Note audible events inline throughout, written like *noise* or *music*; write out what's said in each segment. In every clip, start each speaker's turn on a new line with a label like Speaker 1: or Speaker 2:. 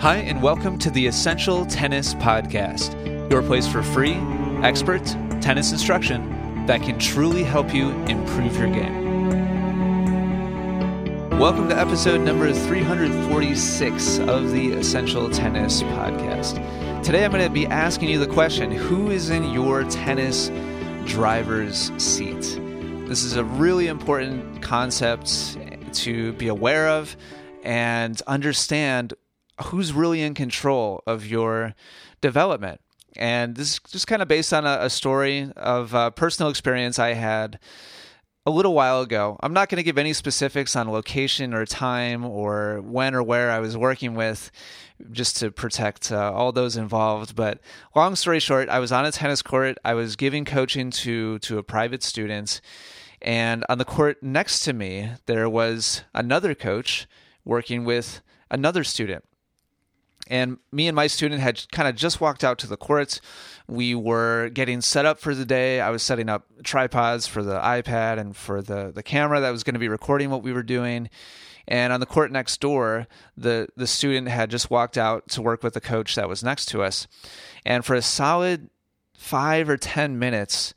Speaker 1: Hi, and welcome to the Essential Tennis Podcast, your place for free, expert tennis instruction that can truly help you improve your game. Welcome to episode number 346 of the Essential Tennis Podcast. Today I'm going to be asking you the question Who is in your tennis driver's seat? This is a really important concept to be aware of and understand who's really in control of your development. And this is just kind of based on a, a story of a personal experience I had a little while ago. I'm not going to give any specifics on location or time or when or where I was working with just to protect uh, all those involved. But long story short, I was on a tennis court. I was giving coaching to to a private student, and on the court next to me there was another coach working with another student. And me and my student had kind of just walked out to the courts. We were getting set up for the day. I was setting up tripods for the iPad and for the, the camera that was going to be recording what we were doing. And on the court next door, the, the student had just walked out to work with the coach that was next to us. And for a solid five or 10 minutes,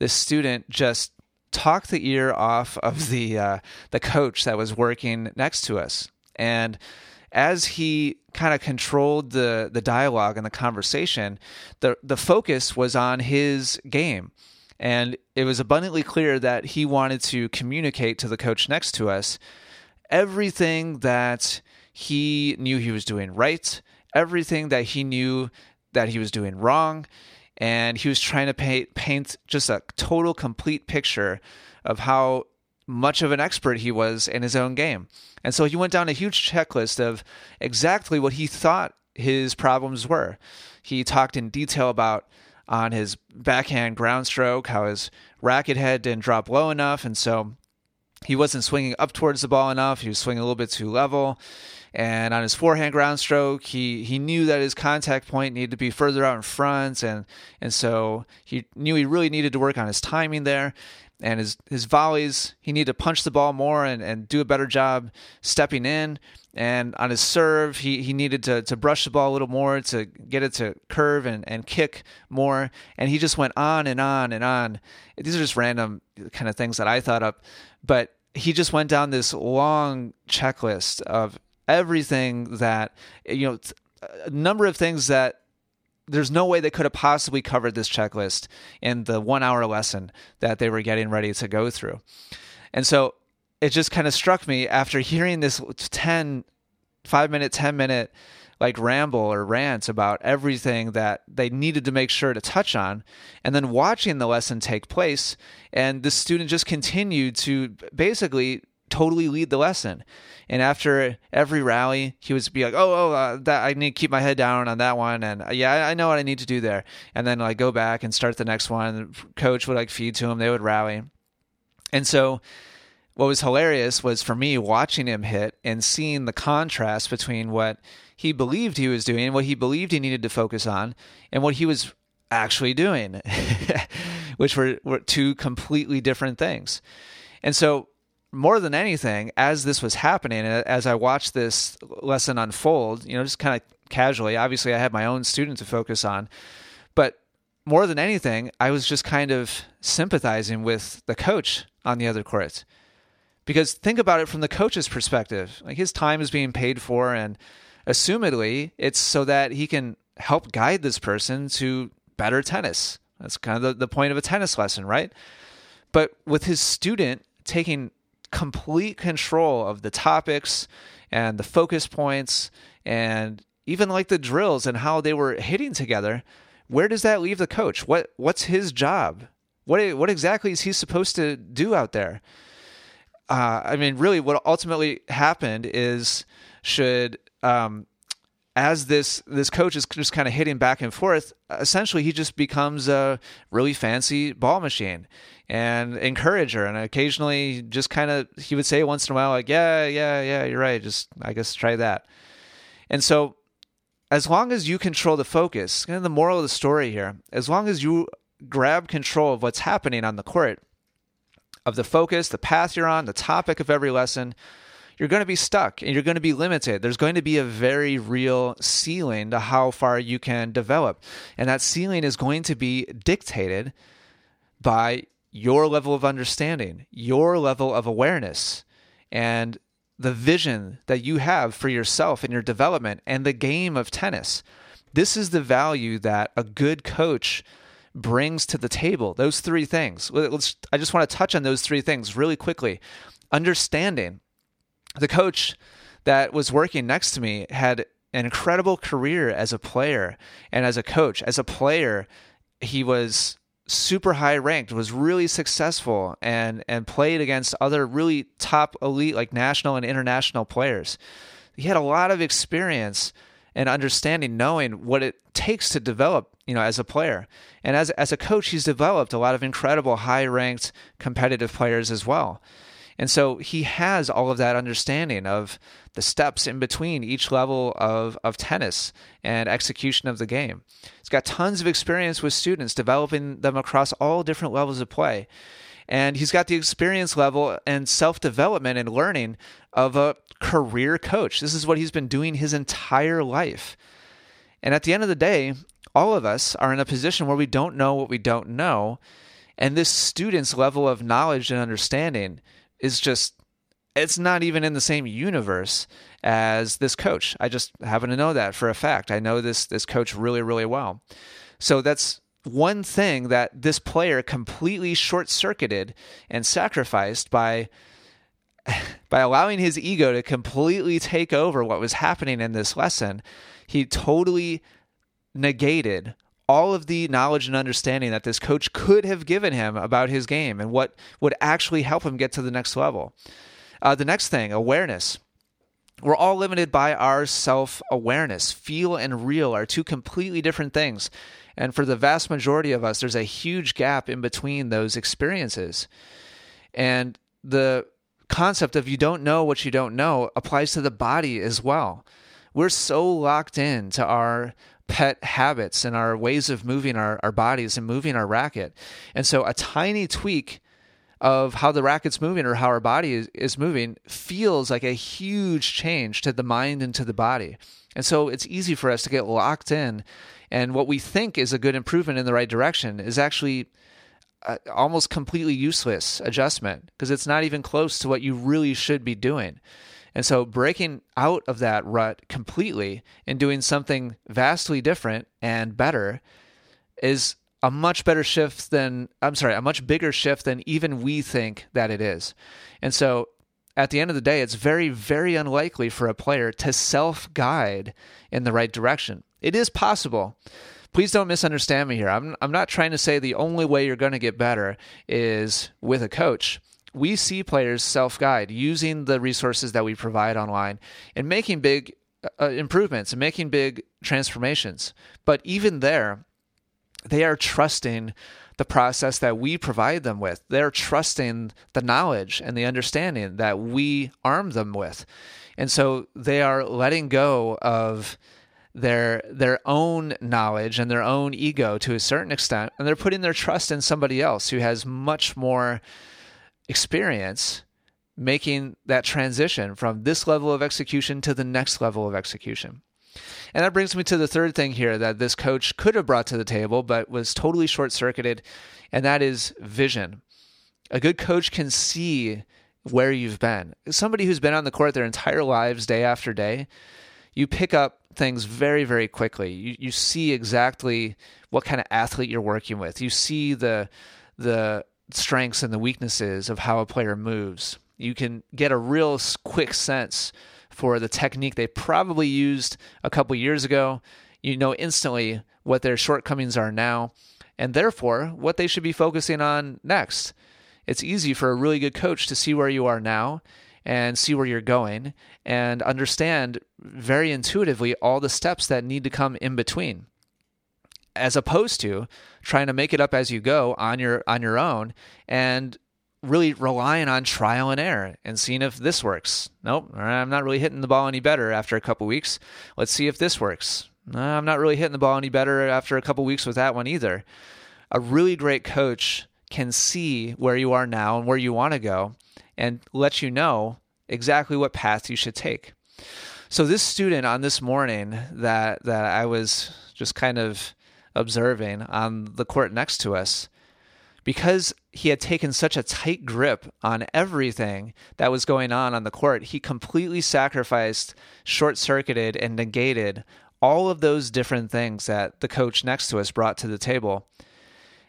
Speaker 1: this student just talked the ear off of the, uh, the coach that was working next to us. And as he kind of controlled the the dialogue and the conversation, the the focus was on his game. And it was abundantly clear that he wanted to communicate to the coach next to us everything that he knew he was doing right, everything that he knew that he was doing wrong, and he was trying to paint paint just a total complete picture of how much of an expert he was in his own game. And so he went down a huge checklist of exactly what he thought his problems were. He talked in detail about on his backhand ground stroke, how his racket head didn't drop low enough. And so he wasn't swinging up towards the ball enough. He was swinging a little bit too level. And on his forehand ground stroke, he, he knew that his contact point needed to be further out in front. And, and so he knew he really needed to work on his timing there. And his his volleys he needed to punch the ball more and, and do a better job stepping in. And on his serve he, he needed to, to brush the ball a little more to get it to curve and, and kick more. And he just went on and on and on. These are just random kind of things that i thought up. But he just went down this long checklist of everything that you know a number of things that there's no way they could have possibly covered this checklist in the one hour lesson that they were getting ready to go through. And so it just kind of struck me after hearing this 10, five minute, 10 minute like ramble or rant about everything that they needed to make sure to touch on and then watching the lesson take place and the student just continued to basically totally lead the lesson. And after every rally, he would be like, "Oh, oh, uh, that I need to keep my head down on that one, and uh, yeah, I, know what I need to do there." And then like go back and start the next one. coach would like feed to him. They would rally, and so what was hilarious was for me watching him hit and seeing the contrast between what he believed he was doing what he believed he needed to focus on and what he was actually doing, *laughs* which were, were two completely different things. And so more than anything, as this was happening, as I watched this lesson unfold, you know, just kind of casually, obviously I had my own student to focus on, but more than anything, I was just kind of sympathizing with the coach on the other court. Because think about it from the coach's perspective. Like his time is being paid for, and assumedly, it's so that he can help guide this person to better tennis. That's kind of the, the point of a tennis lesson, right? But with his student taking complete control of the topics and the focus points and even like the drills and how they were hitting together where does that leave the coach? What what's his job? What what exactly is he supposed to do out there? Uh, i mean really what ultimately happened is should um, as this this coach is just kind of hitting back and forth, essentially he just becomes a really fancy ball machine and encourager. And occasionally, just kind of he would say once in a while, like, "Yeah, yeah, yeah, you're right. Just I guess try that." And so, as long as you control the focus, kind of the moral of the story here, as long as you grab control of what's happening on the court, of the focus, the path you're on, the topic of every lesson, you're going to be stuck and you're going to be limited. There's going to be a very real ceiling to how far you can develop. And that ceiling is going to be dictated by your level of understanding, your level of awareness, and the vision that you have for yourself and your development and the game of tennis. This is the value that a good coach brings to the table. Those three things. Let's, I just want to touch on those three things really quickly. Understanding. The coach that was working next to me had an incredible career as a player and as a coach. As a player, he was super high ranked, was really successful, and and played against other really top elite like national and international players. He had a lot of experience and understanding, knowing what it takes to develop, you know, as a player. And as as a coach, he's developed a lot of incredible high ranked competitive players as well. And so he has all of that understanding of the steps in between each level of, of tennis and execution of the game. He's got tons of experience with students, developing them across all different levels of play. And he's got the experience level and self development and learning of a career coach. This is what he's been doing his entire life. And at the end of the day, all of us are in a position where we don't know what we don't know. And this student's level of knowledge and understanding is just it's not even in the same universe as this coach. I just happen to know that for a fact. I know this this coach really really well. So that's one thing that this player completely short-circuited and sacrificed by *laughs* by allowing his ego to completely take over what was happening in this lesson. He totally negated all of the knowledge and understanding that this coach could have given him about his game and what would actually help him get to the next level. Uh, the next thing, awareness. We're all limited by our self awareness. Feel and real are two completely different things. And for the vast majority of us, there's a huge gap in between those experiences. And the concept of you don't know what you don't know applies to the body as well. We're so locked in to our pet habits and our ways of moving our, our bodies and moving our racket. And so a tiny tweak of how the racket's moving or how our body is, is moving feels like a huge change to the mind and to the body. And so it's easy for us to get locked in. And what we think is a good improvement in the right direction is actually almost completely useless adjustment because it's not even close to what you really should be doing. And so breaking out of that rut completely and doing something vastly different and better is a much better shift than, I'm sorry, a much bigger shift than even we think that it is. And so at the end of the day, it's very, very unlikely for a player to self guide in the right direction. It is possible. Please don't misunderstand me here. I'm, I'm not trying to say the only way you're going to get better is with a coach we see players self guide using the resources that we provide online and making big uh, improvements and making big transformations. But even there, they are trusting the process that we provide them with. They're trusting the knowledge and the understanding that we arm them with. And so they are letting go of their their own knowledge and their own ego to a certain extent and they're putting their trust in somebody else who has much more experience making that transition from this level of execution to the next level of execution. And that brings me to the third thing here that this coach could have brought to the table, but was totally short circuited, and that is vision. A good coach can see where you've been. Somebody who's been on the court their entire lives, day after day, you pick up things very, very quickly. You, you see exactly what kind of athlete you're working with. You see the the strengths and the weaknesses of how a player moves. You can get a real quick sense for the technique they probably used a couple years ago. You know instantly what their shortcomings are now, and therefore what they should be focusing on next. It's easy for a really good coach to see where you are now and see where you're going and understand very intuitively all the steps that need to come in between as opposed to trying to make it up as you go on your on your own and really relying on trial and error and seeing if this works. Nope, I'm not really hitting the ball any better after a couple weeks. Let's see if this works. No, I'm not really hitting the ball any better after a couple weeks with that one either. A really great coach can see where you are now and where you want to go and let you know exactly what path you should take. So this student on this morning that that I was just kind of observing on the court next to us, because he had taken such a tight grip on everything that was going on on the court, he completely sacrificed, short circuited, and negated all of those different things that the coach next to us brought to the table.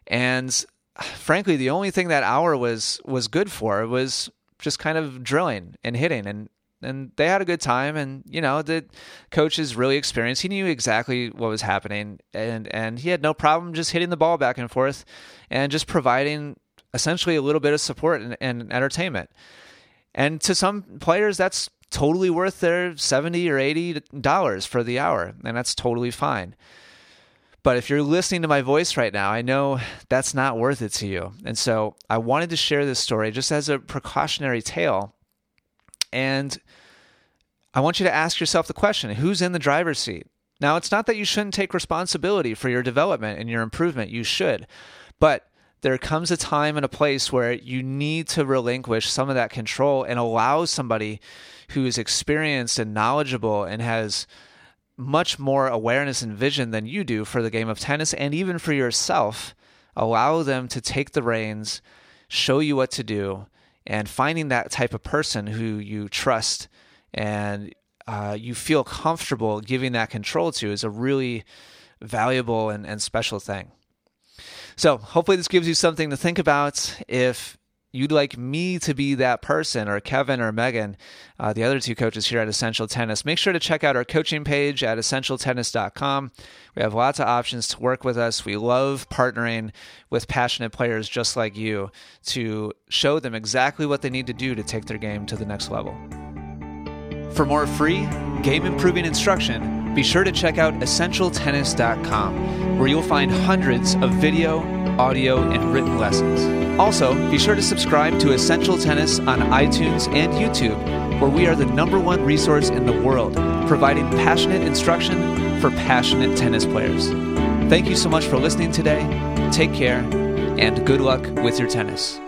Speaker 1: And frankly, the only thing that hour was was good for was just kind of drilling and hitting and and they had a good time and you know the coach is really experienced he knew exactly what was happening and and he had no problem just hitting the ball back and forth and just providing essentially a little bit of support and, and entertainment and to some players that's totally worth their 70 or 80 dollars for the hour and that's totally fine but if you're listening to my voice right now, I know that's not worth it to you. And so I wanted to share this story just as a precautionary tale. And I want you to ask yourself the question who's in the driver's seat? Now, it's not that you shouldn't take responsibility for your development and your improvement, you should. But there comes a time and a place where you need to relinquish some of that control and allow somebody who is experienced and knowledgeable and has much more awareness and vision than you do for the game of tennis and even for yourself. Allow them to take the reins, show you what to do, and finding that type of person who you trust and uh, you feel comfortable giving that control to is a really valuable and, and special thing. So, hopefully, this gives you something to think about. If you'd like me to be that person, or Kevin or Megan, uh, the other two coaches here at Essential Tennis, make sure to check out our coaching page at essentialtennis.com. We have lots of options to work with us. We love partnering with passionate players just like you to show them exactly what they need to do to take their game to the next level. For more free game improving instruction, be sure to check out essentialtennis.com, where you'll find hundreds of video, audio, and written lessons. Also, be sure to subscribe to Essential Tennis on iTunes and YouTube, where we are the number one resource in the world, providing passionate instruction for passionate tennis players. Thank you so much for listening today. Take care, and good luck with your tennis.